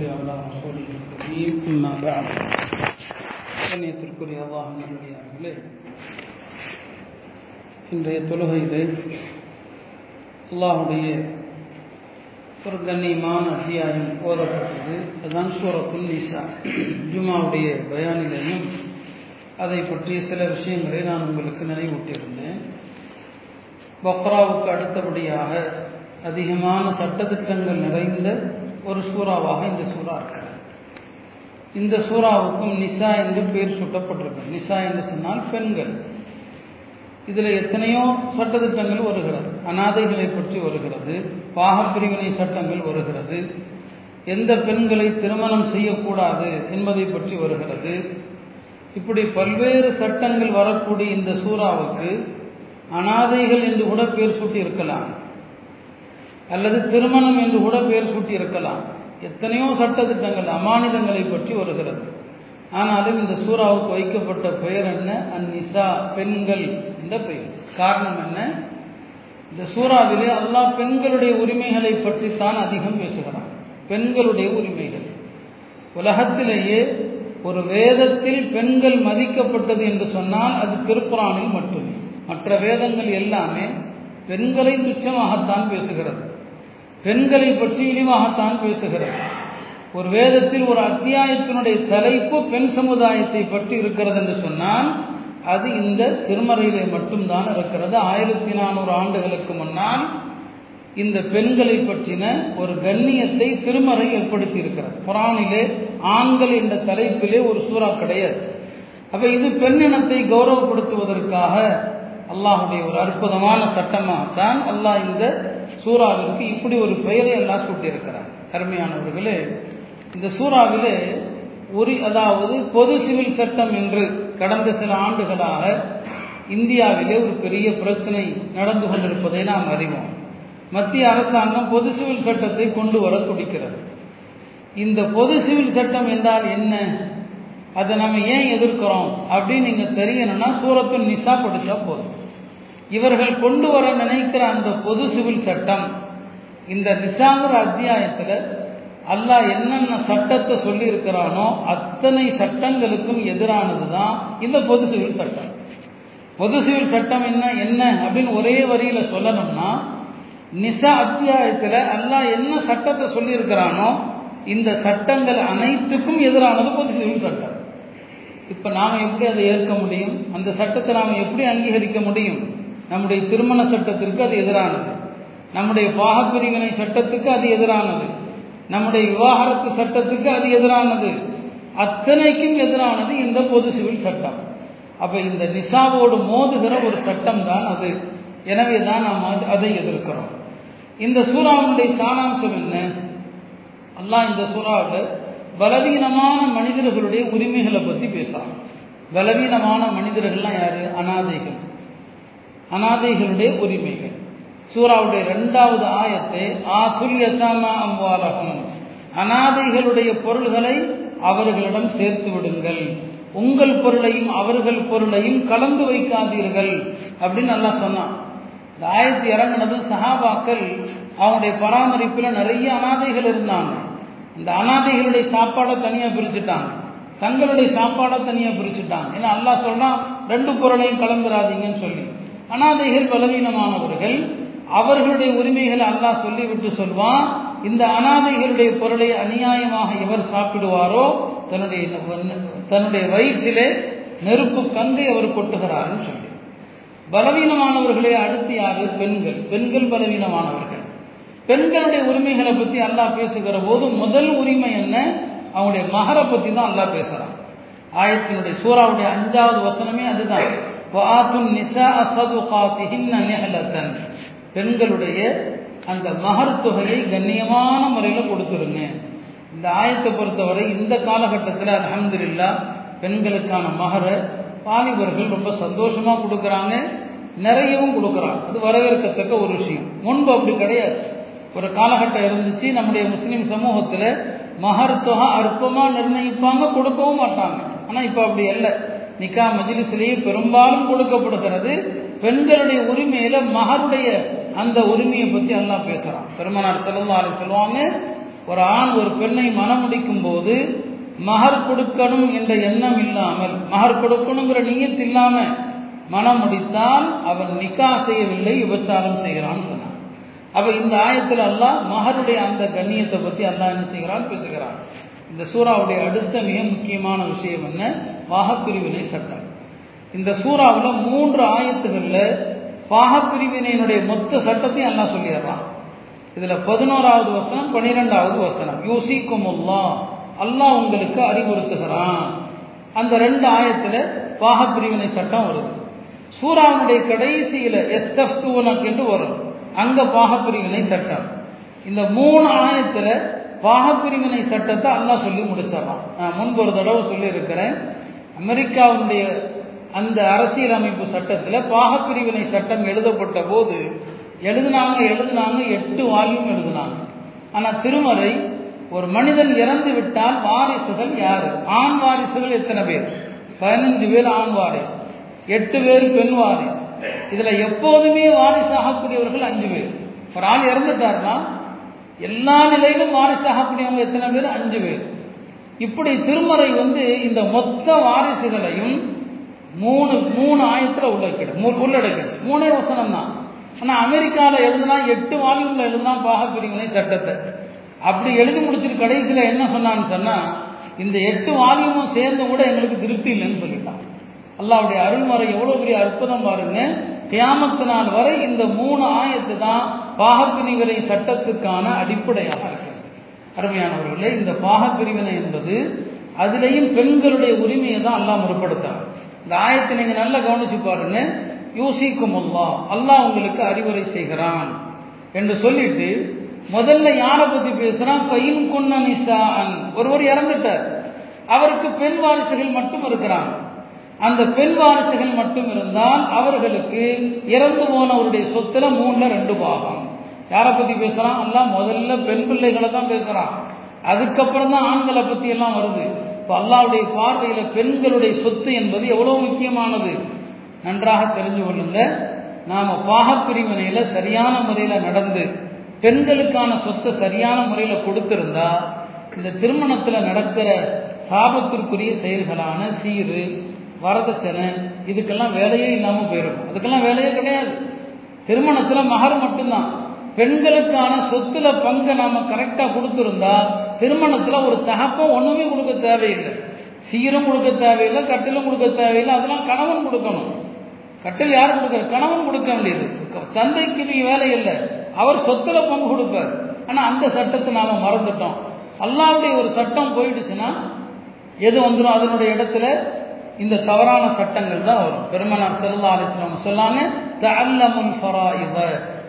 وصل على رسوله الكريم أما بعد கண்ணியத்திற்குரிய அல்லாஹ் நல்லடியார்களே இன்றைய தொழுகையிலே அல்லாஹுடைய ஒரு கண்ணியமான அத்தியாயம் ஓதப்பட்டது அதுதான் சூரத்துல் நிசா ஜுமாவுடைய பயானிலையும் அதை பற்றிய சில விஷயங்களை நான் உங்களுக்கு நினைவூட்டியிருந்தேன் பக்ராவுக்கு அடுத்தபடியாக அதிகமான சட்டத்திட்டங்கள் நிறைந்த ஒரு சூறாவாக இந்த சூறா இருக்கிறது இந்த சூறாவுக்கும் நிசா என்று பெயர் சூட்டப்பட்டிருக்கு. நிசா என்று சொன்னால் பெண்கள். இதில் எத்தனையோ சட்டத்திட்டங்கள் வருகிறது. அனாதைகளை பற்றி வருகிறது. பாகப்பிரிவினை சட்டங்கள் வருகிறது. எந்த பெண்களை திருமணம் செய்யக்கூடாது என்பதை பற்றி வருகிறது. இப்படி பல்வேறு சட்டங்கள் வரக்கூடிய இந்த சூறாவுக்கு அனாதைகள் என்று கூட பேர் சூட்டி இருக்கலாம் அல்லது திருமணம் என்று கூட பெயர் சூட்டி இருக்கலாம். எத்தனையோ சட்டத்திட்டங்கள் அமானிதங்களை பற்றி வருகிறது. ஆனாலும் இந்த சூறாவுக்கு வைக்கப்பட்ட பெயர் என்ன? அந்நிசா பெண்கள் என்ற பெயர். காரணம் என்ன? இந்த சூறாவிலே அல்லாஹ் பெண்களுடைய உரிமைகளை பற்றித்தான் அதிகம் பேசுகிறான். பெண்களுடைய உரிமைகள். உலகத்திலேயே ஒரு வேதத்தில் பெண்கள் மதிக்கப்பட்டது என்று சொன்னால் அது திருக்குறானில் மட்டுமே. மற்ற வேதங்கள் எல்லாமே பெண்களை துச்சமாகத்தான் பேசுகிறது. பெண்களை பற்றி இழிவாகத்தான் பேசுகிறது. ஒரு வேதத்தில் ஒரு அத்தியாயத்தினுடைய தலைப்பு பெண் சமுதாயத்தை பற்றி இருக்கிறது என்று சொன்னால் அது இந்த திருமறையிலே மட்டும்தான் இருக்கிறது. ஆயிரத்தி நானூறு ஆண்டுகளுக்கு முன்னால் இந்த பெண்களை பற்றின ஒரு கண்ணியத்தை திருமறை ஏற்படுத்தி இருக்கிறது குரானிலே ஆண்கள் என்ற தலைப்பிலே ஒரு சூறா கிடையாது. அப்ப இது பெண்ணினத்தை கௌரவப்படுத்துவதற்காக அல்லாஹுடைய ஒரு அற்புதமான சட்டமாகத்தான் அல்லாஹ் இந்த சூறாவிற்கு இப்படி ஒரு பெயரை எல்லாம் சூட்டியிருக்கிறார் அருமையானவர்களே இந்த சூறாவிலே ஒரு அதாவது பொது சிவில் சட்டம் என்று கடந்த சில ஆண்டுகளாக இந்தியாவிலே ஒரு பெரிய பிரச்சனை நடந்து கொண்டிருப்பதை நாம் அறிவோம். மத்திய அரசாங்கம் பொது சிவில் சட்டத்தை கொண்டு வர துடிக்கிறது. இந்த பொது சிவில் சட்டம் என்றால் என்ன? அதை நம்ம ஏன் எதிர்க்கிறோம் அப்படின்னு நீங்கள் தெரியணும்னா சூரத்து நிசா படித்தா போதும். இவர்கள் கொண்டு வர நினைக்கிற அந்த பொது சிவில் சட்டம் இந்த நிசாங்கிற அத்தியாயத்தில் அல்லாஹ் என்னென்ன சட்டத்தை சொல்லி இருக்கிறானோ அத்தனை சட்டங்களுக்கும் எதிரானது தான் இந்த பொது சிவில் சட்டம். பொது சிவில் சட்டம் என்ன என்ன அப்படின்னு ஒரே வரியில சொல்லணும்னா நிசா அத்தியாயத்தில் அல்லாஹ் என்ன சட்டத்தை சொல்லி இருக்கிறானோ இந்த சட்டங்கள் அனைத்துக்கும் எதிரானது பொது சிவில் சட்டம். இப்போ நாம் எப்படி அதை ஏற்க முடியும்? அந்த சட்டத்தை நாம் எப்படி அங்கீகரிக்க முடியும்? நம்முடைய திருமண சட்டத்திற்கு அது எதிரானது. நம்முடைய பாகப்பிரிவினை சட்டத்துக்கு அது எதிரானது. நம்முடைய விவாகரத்து சட்டத்துக்கு அது எதிரானது. அத்தனைக்கும் எதிரானது இந்த பொது சிவில் சட்டம். அப்ப இந்த நிசாவோடு மோதுகிற ஒரு சட்டம் தான் அது. எனவே தான் நாம் அதை எதிர்க்கிறோம். இந்த சூறாவுடைய சாராம்சம் என்ன? அல்லாஹ் இந்த சூறாவில் பலவீனமான மனிதர்களுடைய உரிமைகளை பற்றி பேசுறாங்க பலவீனமான மனிதர்கள்லாம் யார்? அனாதைகள். அனாதைகளுடைய உரிமைகள். சூறாவுடைய இரண்டாவது ஆயத்தை ஆசுல் யசாமா அம்வாலகம் அனாதைகளுடைய பொருள்களை அவர்களிடம் சேர்த்து விடுங்கள். உங்கள் பொருளையும் அவர்கள் பொருளையும் கலந்து வைக்காதீர்கள் அப்படின்னு நல்லா சொன்னான். இந்த ஆயத்து இறங்கினது சஹாபாக்கள் அவங்களுடைய பராமரிப்பில் நிறைய அனாதைகள் இருந்தாங்க. இந்த அனாதைகளுடைய சாப்பாடை தனியாக பிரிச்சுட்டாங்க. தங்களுடைய சாப்பாடை தனியாக பிரிச்சுட்டாங்க. ஏன்னா அல்லா சொல்றான் ரெண்டு பொருளையும் கலந்துராதீங்கன்னு சொல்லி. அனாதைகள் பலவீனமானவர்கள். அவர்களுடைய உரிமைகளை அல்லாஹ் சொல்லிவிட்டு சொல்வான் இந்த அனாதைகளுடைய பொருளை அநியாயமாக எவர் சாப்பிடுவாரோ தன்னுடைய தன்னுடைய வயிற்றிலே நெருப்பு கங்கை அவர் கொட்டுகிறார்னு சொல்லி. பலவீனமானவர்களே அடுத்து யாரு? பெண்கள். பெண்கள் பலவீனமானவர்கள். பெண்களுடைய உரிமைகளை பற்றி அல்லாஹ் பேசுகிற போது முதல் உரிமை என்ன? அவங்களுடைய மகரை பற்றி தான் அல்லாஹ் பேசுகிறான் ஆயத்தினுடைய சூறாவுடைய அஞ்சாவது வசனமே அதுதான். பெண்களுடைய அந்த மகர் தொகையை கண்ணியமான முறையில் கொடுத்துருங்க. இந்த ஆயத்தை பொறுத்தவரை இந்த காலகட்டத்தில் அலமதுல்லா பெண்களுக்கான மகரை வாலிபர்கள் ரொம்ப சந்தோஷமாக கொடுக்குறாங்க நிறையவும் கொடுக்குறாங்க. அது வரவேற்கத்தக்க ஒரு விஷயம். முன்பு அப்படி கிடையாது. ஒரு காலகட்டம் இருந்துச்சு நம்முடைய முஸ்லீம் சமூகத்தில் மகர் தொகை அற்பமாக நிர்ணயிப்பாங்க கொடுக்கவும் மாட்டாங்க. ஆனால் இப்போ அப்படி இல்லை நிக்கா மஜிலிசிலேயே பெரும்பாலும் கொடுக்கப்படுகிறது. பெண்களுடைய உரிமையில மகருடைய அந்த உரிமையை பற்றி எல்லாம் பேசுகிறான் பெருமனார் செல்லா சொல்லுவாங்க ஒரு ஆண் ஒரு பெண்ணை மனமுடிக்கும் போது மகர் கொடுக்கணும் என்ற எண்ணம் இல்லாமல் மகர் கொடுக்கணுங்கிற நீயத்து இல்லாம மனம் முடித்தால் அவன் நிக்கா செய்யவில்லை விபச்சாரம் செய்கிறான்னு சொன்னான். அப்ப இந்த ஆயத்தில் அல்லாஹ் மகருடைய அந்த கண்ணியத்தை பத்தி அல்லாஹ் என்ன செய்கிறான்? பேசுகிறான். இந்த சூறாவுடைய அடுத்த மிக முக்கியமான விஷயம் என்ன? பாகப்பிரிவினை சட்டம். இந்த சூறாவில் மூன்று ஆயத்துகளில் பாகப்பிரிவினையினுடைய மொத்த சட்டத்தையும் எல்லாம் சொல்லிடுறான். இதில் பதினோராவது வசனம் பன்னிரெண்டாவது வசனம். யூசிக்குமுல்லா. அல்லாஹ் உங்களுக்கு அறிவுறுத்துகிறான். அந்த ரெண்டு ஆயத்தில் பாகப்பிரிவினை சட்டம் வருது. சூறாவுடைய கடைசியில் எஸ்தப்துவனக் என்று வரும். அங்கே பாகப்பிரிவினை சட்டம். இந்த மூணு ஆயத்தில் பாகப்பிரிவினை சட்டத்தை அல்லா சொல்லி முடிச்சிடறான். நான் முன்பு ஒரு தடவை சொல்லியிருக்கிறேன் அமெரிக்காவுடைய அந்த அரசியலமைப்பு சட்டத்தில் பாகப்பிரிவினை சட்டம் எழுதப்பட்ட போது எழுதினாங்க எழுதினாங்க எட்டு வால்யூம் எழுதினாங்க. ஆனால் திருமறை ஒரு மனிதன் இறந்து விட்டால் வாரிசுகள் யாரு? ஆண் வாரிசுகள் எத்தனை பேர்? பதினஞ்சு பேர் ஆண் வாரிசு எட்டு பேர் பெண் வாரிசு. இதுல எப்போதுமே வாரிசாகக்கூடியவர்கள் அஞ்சு பேர். ஒரு ஆள் இறந்துட்டாருன்னா எல்லா நிலையிலும் வாரிசாகக்கூடியவங்க எத்தனை பேர்? அஞ்சு பேர். இப்படி திருமறை வந்து இந்த மொத்த வாரிசுகளையும் மூணு மூணு ஆயத்தில் உள்ளடக்கிடு உள்ளடக்கிடு மூணே வசனம் தான் ஆனால் அமெரிக்காவில் எழுதுனா எட்டு வால்யூமில் எழுதுனா பாகப்பிரிவினை சட்டத்தை. அப்படி எழுதி முடிச்சிட்டு கடைசியில் என்ன சொன்னான்னு சொன்னால் இந்த எட்டு வால்யூமும் சேர்ந்து கூட எங்களுக்கு திருப்தி இல்லைன்னு சொல்லிட்டான். அல்லாவுடைய அருள்மறை எவ்வளோ பெரிய அற்புதம் பாருங்க. கியாமத்து நாள் வரை இந்த மூணு ஆயத்து தான் பாகப்பிரிவினை சட்டத்துக்கான அடிப்படையாக இருக்கிறது. அருமையானவர்களே இந்த பாகப்பிரிவினை என்பது அதுலேயும் பெண்களுடைய உரிமையை தான் அல்லாஹ் முற்படுத்தார் இந்த ஆயத்தை நீங்க நல்லா கவனிச்சு பாருங்க. யூசிக்கும் அல்லா அல்லாஹ் உங்களுக்கு அறிவுரை செய்கிறான் என்று சொல்லிட்டு முதல்ல யாரை பத்தி பேசுறான் பையன் கொன்ன நிசான் ஒருவர் இறந்துட்டார். அவருக்கு பெண் வாரிசுகள் மட்டும் இருக்கிறாங்க. அந்த பெண் வாரிசுகள் மட்டும் இருந்தால் அவர்களுக்கு இறந்து போனவருடைய சொத்துல மூணுல ரெண்டு பாகம். யாரை பத்தி பேசுறான்? எல்லாம் முதல்ல பெண் பிள்ளைகளை தான் பேசுறான். அதுக்கப்புறம் தான் ஆண்களை பத்தி எல்லாம் வருது. இப்போ அல்லாவுடைய பார்வையில பெண்களுடைய சொத்து என்பது எவ்வளவு முக்கியமானது? நன்றாக தெரிஞ்சு கொள்ளுங்க. நாம பாகப்பிரிவினையில சரியான முறையில நடந்து பெண்களுக்கான சொத்தை சரியான முறையில கொடுத்திருந்தா இந்த திருமணத்துல நடக்கிற சாபத்திற்குரிய செயல்களான சீரு வரதட்சணை இதுக்கெல்லாம் வேலையே இல்லாமல் போயிருக்கும் அதுக்கெல்லாம் வேலையே கிடையாது. திருமணத்தில் மகர் மட்டும்தான். பெண்களுக்கான சொத்துல பங்கை நாம கரெக்டாக கொடுத்துருந்தா திருமணத்தில் ஒரு தகப்பம் ஒன்றுமே கொடுக்க தேவையில்லை. சீரும் கொடுக்க தேவையில்லை கட்டிலும் கொடுக்க தேவையில்லை அதெல்லாம் கணவன் கொடுக்கணும். கட்டில் யார் கொடுக்க? கணவன் கொடுக்க வேண்டியது. தந்தைக்கு நீ வேலை இல்லை. அவர் சொத்துல பங்கு கொடுப்பார். ஆனால் அந்த சட்டத்தை நாம மறந்துட்டோம். அல்லாவுடைய ஒரு சட்டம் போயிடுச்சுன்னா எது வந்துடும் அதனுடைய இடத்துல இந்த தவறான சட்டங்கள் தான் வரும். பெருமனார் செல்லா அலிஸ்லாம் சொல்லாங்க தஅல்லமுல் ஃபராயித.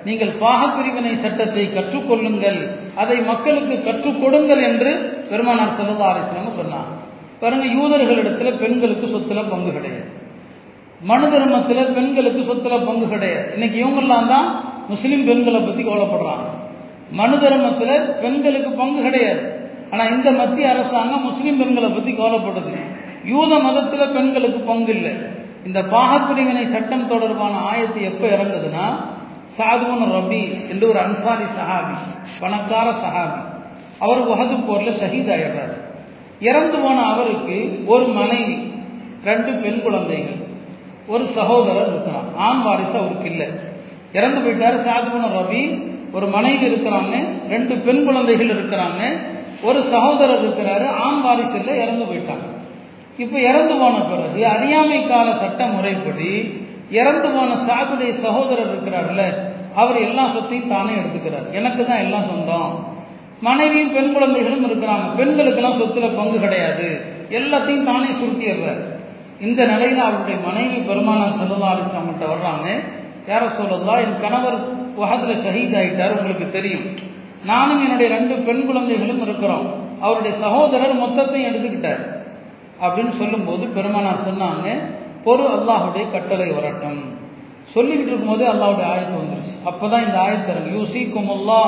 நீங்கள் பாகப்பிரிவினை சட்டத்தை கற்றுக்கொள்ளுங்கள் அதை மக்களுக்கு கற்றுக் கொடுங்கள் என்று பெருமானார் செல்லா அலிஸ்லாம் சொன்னாங்க. பாருங்க யூதர்களிடத்துல பெண்களுக்கு சொத்துல பங்கு கிடையாது. மனு தர்மத்துல பெண்களுக்கு சொத்துல பங்கு கிடையாது. இன்னைக்கு இவங்கெல்லாம் தான் முஸ்லீம் பெண்களை பத்தி கவலைப்படுறாங்க. மனு தர்மத்துல பெண்களுக்கு பங்கு கிடையாது. ஆனா இந்த மத்திய அரசாங்கம் முஸ்லீம் பெண்களை பத்தி கவலைப்படுது. யூத மதத்துல பெண்களுக்கு பங்கு இல்லை இந்த பாகப்பிரிவினை சட்டம் தொடர்பான ஆயத்து எப்ப இறங்குதுன்னா சாதுவன் ரபி என்று ஒரு அன்சாரி சஹாபி பணக்கார சஹாபி. அவர் உகது போர்ல ஷஹீத் ஆயிடுறாரு இறந்து போன அவருக்கு ஒரு மனைவி ரெண்டு பெண் குழந்தைகள் ஒரு சகோதரர் இருக்கிறான் ஆண் வாரிசு அவருக்கு இல்லை. இறந்து போயிட்டாரு சாதுவன ரவி ஒரு மனைவி இருக்கிறாங்க ரெண்டு பெண் குழந்தைகள் இருக்கிறாங்க ஒரு சகோதரர் இருக்கிறாரு ஆண் வாரிசு இல்லை இறந்து போயிட்டாங்க. இப்போ இறந்து போன பிறகு அறியாமை கால சட்ட முறைப்படி இறந்து போன சாகுடைய சகோதரர் இருக்கிறார்ல அவர் எல்லா சொத்தையும் தானே எடுத்துக்கிறார். எனக்கு தான் எல்லாம் சொந்தம். மனைவியும் பெண் குழந்தைகளும் இருக்கிறாங்க. பெண்களுக்கெல்லாம் சொத்துல பங்கு கிடையாது. எல்லாத்தையும் தானே சுருட்டிடுறார். இந்த நிலையில அவருடைய மனைவி பெருமானார் செல்லா அலிஸ்லாம்கிட்ட வர்றாங்க. யார சொல்லதா என் கணவர் உகத்துல ஷஹீத் ஆயிட்டார் உங்களுக்கு தெரியும். நானும் என்னுடைய ரெண்டு பெண் குழந்தைகளும் இருக்கிறோம். அவருடைய சகோதரர் மொத்தத்தையும் எடுத்துக்கிட்டார். அப்படின்னு சொல்லும்போது பெருமானார் சொன்னாங்க பொறு அல்லாஹுடைய கட்டளை வரட்டும். சொல்லிக்கிட்டு இருக்கும்போது அல்லாவுடைய ஆயத்து வந்துருச்சு. அப்போதான் இந்த ஆயத்து இறங்கு. யூசி குமுல்லா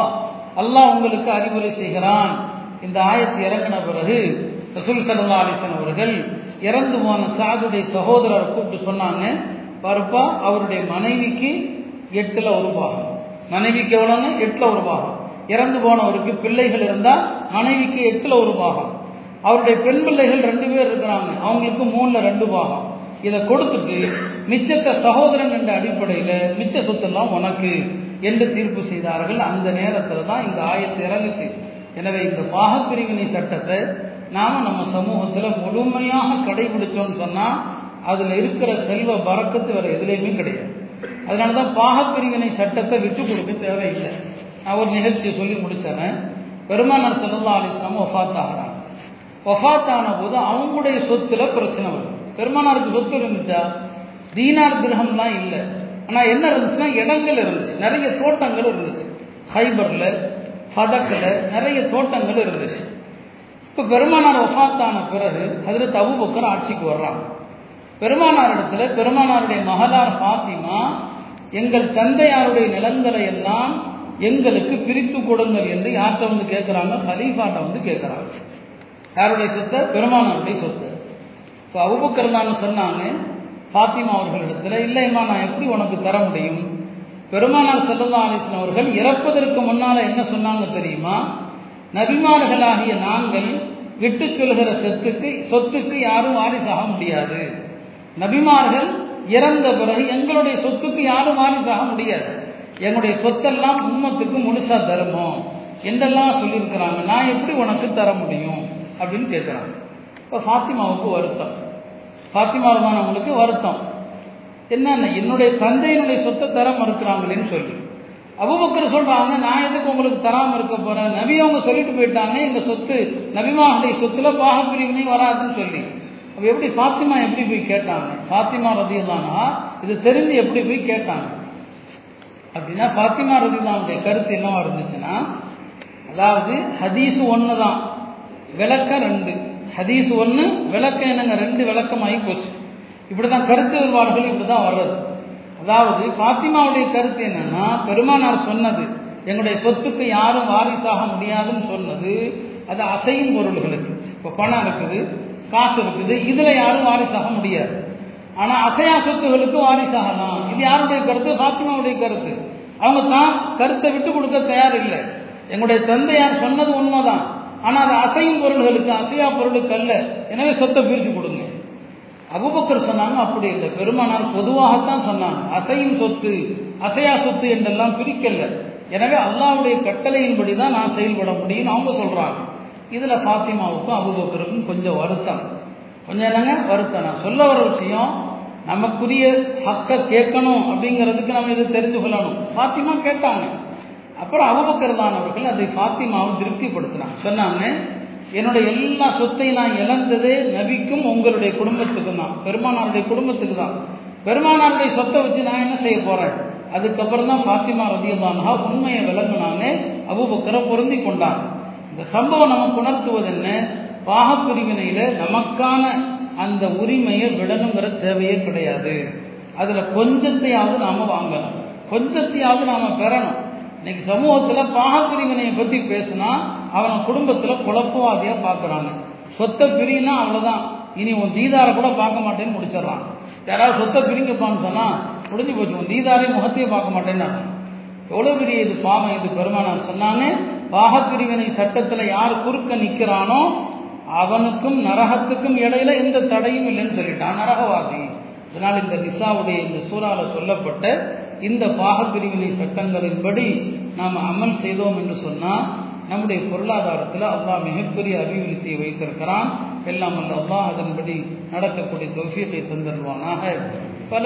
அல்லாஹ் உங்களுக்கு அறிவுரை செய்கிறான். இந்த ஆயத்து இறங்கின பிறகு ரசூல் சல்லா அலிசன் அவர்கள் இறந்து போன சாதுடைய சகோதரரை கூப்பிட்டு சொன்னாங்க பருப்பா அவருடைய மனைவிக்கு எட்டுல ஒரு பாகம். மனைவிக்கு எவ்வளோங்க எட்டுல ஒரு பாகம். இறந்து போனவருக்கு பிள்ளைகள் இருந்தால் மனைவிக்கு எட்டுல ஒரு பாகம். அவருடைய பெண் பிள்ளைகள் ரெண்டு பேர் இருக்கிறாங்க. அவங்களுக்கு மூணுல ரெண்டு பாகம். இதை கொடுத்துட்டு மிச்சத்தை சகோதரன் என்ற அடிப்படையில் மிச்ச சொத்தெல்லாம் உனக்கு என்று தீர்ப்பு செய்தார்கள். அந்த நேரத்தில் தான் இந்த ஆயத்தை இறங்குச்சு. எனவே இந்த பாகப்பிரிவினை சட்டத்தை நாம நம்ம சமூகத்தில் முழுமையாக கடைபிடிச்சோம்னு சொன்னால் அதில் இருக்கிற செல்வ பறக்கத்து வேற எதுலேயுமே கிடையாது. அதனால தான் பாகப்பிரிவினை சட்டத்தை விட்டு கொடுக்க தேவையில்லை. நான் ஒரு நிகழ்ச்சியை சொல்லி முடிச்சிடறேன் பெருமானார் செல்லல்லா அலிஸ்லாம் ஒஃபாத்தாகிறார் ஆகிறாங்க போது அவங்களுடைய சொத்துல பிரச்சனை வரும். பெருமானாருக்கு சொத்து இருந்துச்சா? தீனார் கிரகம்லாம் இல்லை. ஆனால் என்ன இருந்துச்சுன்னா இடங்கள் இருந்துச்சு. நிறைய தோட்டங்கள் இருந்துச்சு. ஹைபரில் ஃபதக்கில் நிறைய தோட்டங்கள் இருந்துச்சு. இப்போ பெருமானார் ஒஃபாத்தான பிறகு அதில் தபுபக்கர் ஆட்சிக்கு வர்றாங்க. பெருமானார் இடத்துல பெருமானாருடைய மகளார் ஃபாத்திமா எங்கள் தந்தையாருடைய நிலங்களை எல்லாம் எங்களுக்கு பிரித்து கொடுங்கள் என்று யார்கிட்ட வந்து கேட்குறாங்க ஹலீஃபாட்ட வந்து கேட்குறாங்க யாருடைய சொத்தை? பெருமானாருடைய சொத்து. இப்போ அவுபக்கர்தான் சொன்னாங்க ஃபாத்திமா அவர்களிடத்துல இல்லைம்மா நான் எப்படி உனக்கு தர முடியும்? பெருமானார் செல்லல்லா அலிஸ்லாம் அவர்கள் இறப்பதற்கு முன்னால் என்ன சொன்னாங்க தெரியுமா? நபிமார்களாகிய நாங்கள் விட்டு சொல்கிற சொத்துக்கு சொத்துக்கு யாரும் வாரிசாக முடியாது. நபிமார்கள் இறந்த பிறகு எங்களுடைய சொத்துக்கு யாரும் வாரிசாக முடியாது. எங்களுடைய சொத்தெல்லாம் உண்மத்துக்கு முழுசா தருமோம் என்றெல்லாம் சொல்லியிருக்கிறாங்க. நான் எப்படி உனக்கு தர முடியும்? அப்படின்னு கேட்குறாங்க இப்போ ஃபாத்திமாவுக்கு வருத்தம். ஃபாத்திமாவானவங்களுக்கு வருத்தம். என்னென்ன என்னுடைய தந்தையினுடைய சொத்தை தர மறுக்கிறாங்களேன்னு சொல்லி. அபுபக்கர் சொல்றாங்க நான் எதுக்கு உங்களுக்கு தராம இருக்க போறேன்? நபி அவங்க சொல்லிட்டு போயிட்டாங்க எங்க சொத்து நபிமாவுடைய சொத்துல பாகப்பிரிவினை வராதுன்னு சொல்லி. அப்ப எப்படி ஃபாத்திமா எப்படி போய் கேட்டாங்க? ஃபாத்திமா ரதியுல்லானா இது தெரிஞ்சு எப்படி போய் கேட்டாங்க? அப்படின்னா ஃபாத்திமா ரதியல்லானுடைய கருத்து என்னவா இருந்துச்சுன்னா அதாவது ஹதீஸ் ஒன்று தான் விளக்கம் ரெண்டு. ஹதீஸ் ஒன்று விளக்கம் என்னங்க? ரெண்டு விளக்கமாகி போச்சு. இப்படிதான் கருத்து வாழ்கள் இப்படி தான் வர்றது. அதாவது பாத்திமாவுடைய கருத்து என்னன்னா பெருமானார் சொன்னது எங்களுடைய சொத்துக்கு யாரும் வாரிசாக முடியாதுன்னு சொன்னது அது அசையும் பொருள்களுக்கு. இப்போ பணம் இருக்குது காசு இருக்குது இதில் யாரும் வாரிசாக முடியாது. ஆனால் அசையா சொத்துகளுக்கு வாரிசாகலாம். இது யாருடைய கருத்து? பாத்திமாவுடைய கருத்து. அவங்க தான் கருத்தை விட்டு கொடுக்க தயார் இல்லை எங்களுடைய தந்தையார் சொன்னது உண்மைதான். ஆனால் அது அசையும் பொருள்களுக்கு அசையா பொருளுக்கு அல்ல எனவே சொத்தை பிரித்து கொடுங்க. அபுபக்கர் சொன்னாங்க அப்படி இல்லை. பெருமானார் பொதுவாகத்தான் சொன்னாங்க அசையும் சொத்து அசையா சொத்து என்றெல்லாம் பிரிக்கல எனவே அல்லாவுடைய கட்டளையின்படி தான் நான் செயல்பட முடியும்னு அவங்க சொல்றாங்க. இதுல பாத்திமாவுக்கும் அபுபக்கருக்கும் கொஞ்சம் வருத்தம். கொஞ்சம் என்னங்க? வருத்தம். நான் சொல்ல வர விஷயம் நமக்குரிய ஹக்க கேட்கணும் அப்படிங்கிறதுக்கு நம்ம இதை தெரிஞ்சு கொள்ளணும் பாத்திமா கேட்டாங்க. அப்புறம் அபுபக்கர் அவர்கள் அதை ஃபாத்திமாவும் திருப்திப்படுத்தினாங்க சொன்னாங்க என்னுடைய எல்லா சொத்தையும் நான் இழந்ததே நபிக்கும் உங்களுடைய குடும்பத்துக்கும் தான். பெருமானாருடைய குடும்பத்துக்கு தான். பெருமானாருடைய சொத்தை வச்சு நான் என்ன செய்ய போறேன்? அதுக்கப்புறம் தான் ஃபாத்திமா ரதியல்லான்ஹா உண்மையை விளங்குனாங்க அபுபக்கரை பொருந்தி கொண்டான் இந்த சம்பவம் நமக்கு உணர்த்துவது என்ன? பாகப்பிரிவினையில நமக்கான அந்த உரிமையை விடணுங்கிற தேவையே கிடையாது. அதுல கொஞ்சத்தையாவது நாம வாங்கணும். கொஞ்சத்தையாவது நாம பெறணும். இன்னைக்கு சமூகத்துல பாகப்பிரிவினையை பத்தி பேசினா அவன் குடும்பத்துல குழப்பவாதியா பாக்குறாங்க. சொத்தை பிரினா அவ்வளவுதான். இனி உன் தீதார கூட பார்க்க மாட்டேன்னு முடிச்சிடறான். யாராவது சொத்தை பிரிங்கப்பான்னு சொன்னா முடிஞ்சு போச்சு. உன் தீதாரை முகத்தையே பார்க்க மாட்டேன்னு எவ்வளவு பெரிய இது பாவம் இது பெருமானார் சொன்னாங்க பாகப்பிரிவினை சட்டத்துல யார் குறுக்க நிக்கிறானோ அவனுக்கும் நரகத்துக்கும் இடையில எந்த தடையும் இல்லைன்னு சொல்லிட்டான். நரகவாதி. அதனால் இந்த நிசாவுடைய இந்த சூறால சொல்லப்பட்ட இந்த பாகப்பிரிவினை சட்டங்களின்படி நாம் அமல் செய்தோம் என்று சொன்னால் நம்முடைய பொருளாதாரத்தில் அல்லாஹ் மிகப்பெரிய அபிவிருத்தியை வைத்திருக்கிறான். எல்லாம் அல்ல அல்லாஹ் அதன்படி நடக்கக்கூடிய தொகையத்தை தந்துடுவானாக பல